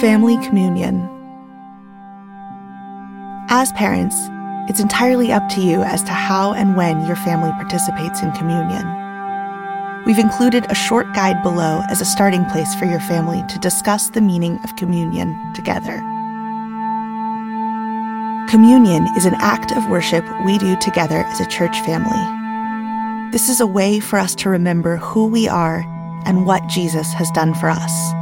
Family Communion. As parents, it's entirely up to you as to how and when your family participates in communion. We've included a short guide below as a starting place for your family to discuss the meaning of communion together. Communion is an act of worship we do together as a church family. This is a way for us to remember who we are and what Jesus has done for us.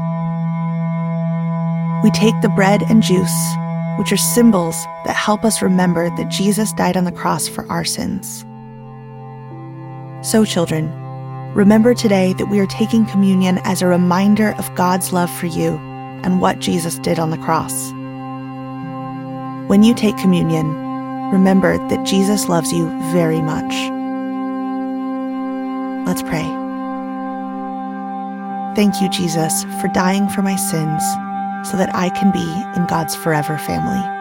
We take the bread and juice, which are symbols that help us remember that Jesus died on the cross for our sins. So, children, remember today that we are taking communion as a reminder of God's love for you and what Jesus did on the cross. When you take communion, remember that Jesus loves you very much. Let's pray. Thank you, Jesus, for dying for my sins so that I can be in God's forever family.